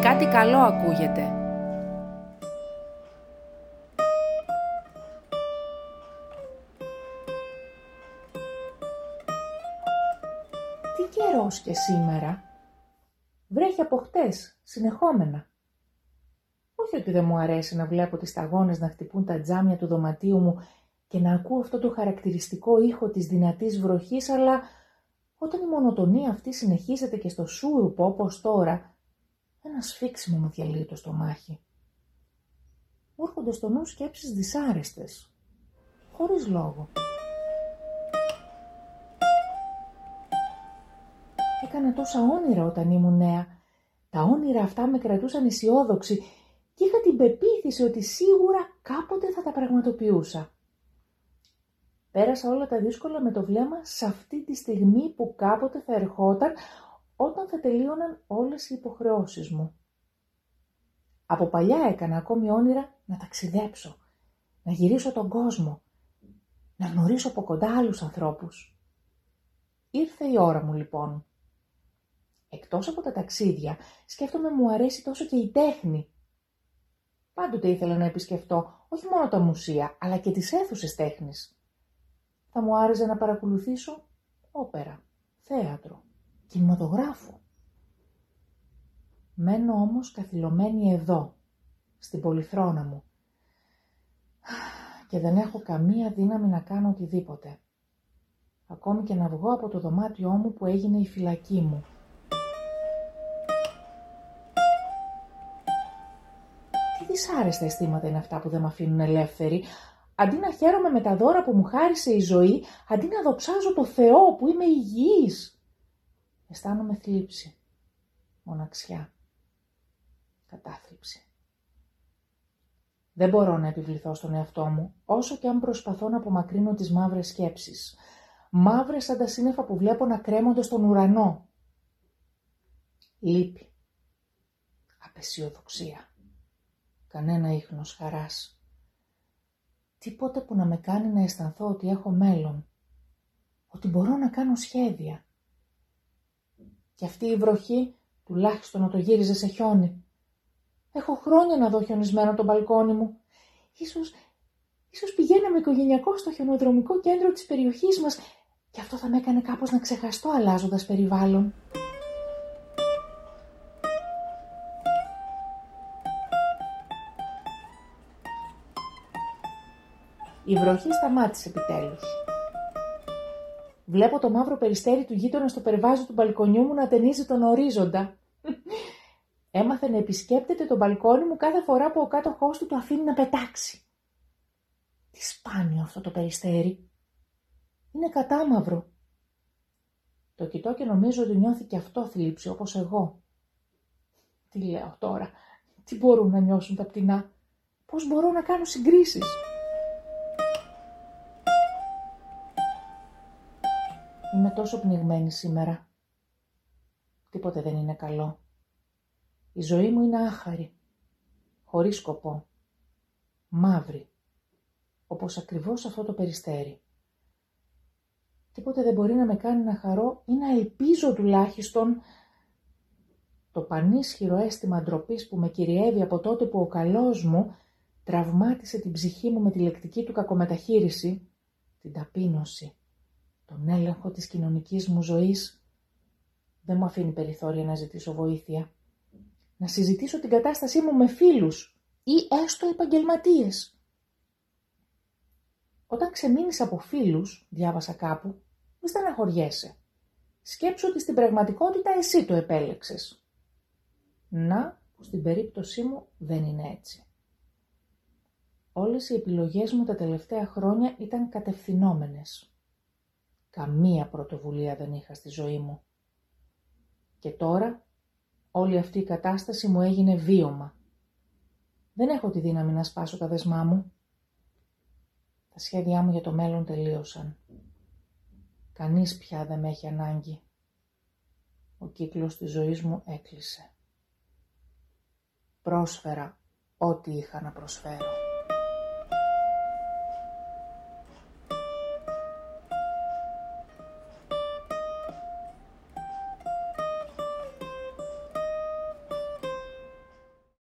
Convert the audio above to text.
Κάτι καλό ακούγεται. Τι καιρός και σήμερα; Βρέχει από χτες, συνεχόμενα. Όχι ότι δεν μου αρέσει να βλέπω τις σταγόνες να χτυπούν τα τζάμια του δωματίου μου και να ακούω αυτό το χαρακτηριστικό ήχο της δυνατής βροχής, αλλά όταν η μονοτονία αυτή συνεχίζεται και στο σούρουπο όπως τώρα, ένα σφίξιμο μου διαλύει το στομάχι. Μου έρχονται στο νου σκέψεις δυσάρεστες, χωρίς λόγο. Έκανα τόσα όνειρα όταν ήμουν νέα. Τα όνειρα αυτά με κρατούσαν αισιόδοξη και είχα την πεποίθηση ότι σίγουρα κάποτε θα τα πραγματοποιούσα. Πέρασα όλα τα δύσκολα με το βλέμμα σε αυτή τη στιγμή που κάποτε θα ερχόταν όταν θα τελείωναν όλες οι υποχρεώσεις μου. Από παλιά έκανα ακόμη όνειρα να ταξιδέψω, να γυρίσω τον κόσμο, να γνωρίσω από κοντά άλλους ανθρώπους. Ήρθε η ώρα μου λοιπόν. Εκτός από τα ταξίδια, σκέφτομαι μου αρέσει τόσο και η τέχνη. Πάντοτε ήθελα να επισκεφτώ όχι μόνο τα μουσεία, αλλά και τις αίθουσες τέχνης. Θα μου άρεσε να παρακολουθήσω όπερα, θέατρο, κινηματογράφο. Μένω όμως καθυλωμένη εδώ, στην πολυθρόνα μου και δεν έχω καμία δύναμη να κάνω οτιδήποτε. Ακόμη και να βγω από το δωμάτιό μου που έγινε η φυλακή μου. Τι δυσάρεστα αισθήματα είναι αυτά που δεν με αφήνουν ελεύθερη. Αντί να χαίρομαι με τα δώρα που μου χάρισε η ζωή, αντί να δοξάζω το Θεό που είμαι υγιής, αισθάνομαι θλίψη, μοναξιά, κατάθλιψη. Δεν μπορώ να επιβληθώ στον εαυτό μου, όσο και αν προσπαθώ να απομακρύνω τις μαύρες σκέψεις. Μαύρες σαν τα σύννεφα που βλέπω να κρέμονται στον ουρανό. Λύπη. Απεσιοδοξία. Κανένα ίχνος χαράς. Τίποτε που να με κάνει να αισθανθώ ότι έχω μέλλον. Ότι μπορώ να κάνω σχέδια. Και αυτή η βροχή τουλάχιστον να το γύριζε σε χιόνι. Έχω χρόνια να δω χιονισμένο το μπαλκόνι μου. Ίσως, ίσως πηγαίναμε οικογενειακό στο χιονοδρομικό κέντρο της περιοχής μας και αυτό θα με έκανε κάπως να ξεχαστώ αλλάζοντας περιβάλλον. Η βροχή σταμάτησε επιτέλους. Βλέπω το μαύρο περιστέρι του γείτονα στο περβάζι του μπαλκονιού μου να ταινίζει τον ορίζοντα. Έμαθε να επισκέπτεται το μπαλκόνι μου κάθε φορά που ο κάτοχός του το αφήνει να πετάξει. Τι σπάνιο αυτό το περιστέρι. Είναι κατάμαυρο. Το κοιτώ και νομίζω ότι νιώθει και αυτό θλίψη όπως εγώ. Τι λέω τώρα, τι μπορούν να νιώσουν τα πτηνά, πώς μπορώ να κάνω συγκρίσεις. Τόσο πνιγμένη σήμερα. Τίποτε δεν είναι καλό. Η ζωή μου είναι άχαρη, χωρίς σκοπό, μαύρη, όπως ακριβώς αυτό το περιστέρι. Τίποτε δεν μπορεί να με κάνει να χαρώ ή να ελπίζω τουλάχιστον το πανίσχυρο αίσθημα ντροπής που με κυριεύει από τότε που ο καλός μου τραυμάτισε την ψυχή μου με τη λεκτική του κακομεταχείριση, την ταπείνωση, τον έλεγχο της κοινωνικής μου ζωής, δεν μου αφήνει περιθώρια να ζητήσω βοήθεια να συζητήσω την κατάστασή μου με φίλους ή έστω επαγγελματίες. Όταν ξεμείνεις από φίλους, διάβασα κάπου, μη στεναχωριέσαι. Σκέψου ότι στην πραγματικότητα εσύ το επέλεξες. Να, που στην περίπτωσή μου δεν είναι έτσι. Όλες οι επιλογές μου τα τελευταία χρόνια ήταν κατευθυνόμενες. Καμία πρωτοβουλία δεν είχα στη ζωή μου. Και τώρα Όλη αυτή η κατάσταση μου έγινε βίωμα. Δεν έχω τη δύναμη να σπάσω τα δεσμά μου. Τα σχέδιά μου για το μέλλον τελείωσαν. Κανείς πια δεν με έχει ανάγκη. Ο κύκλος της ζωής μου έκλεισε. Πρόσφερα ό,τι είχα να προσφέρω.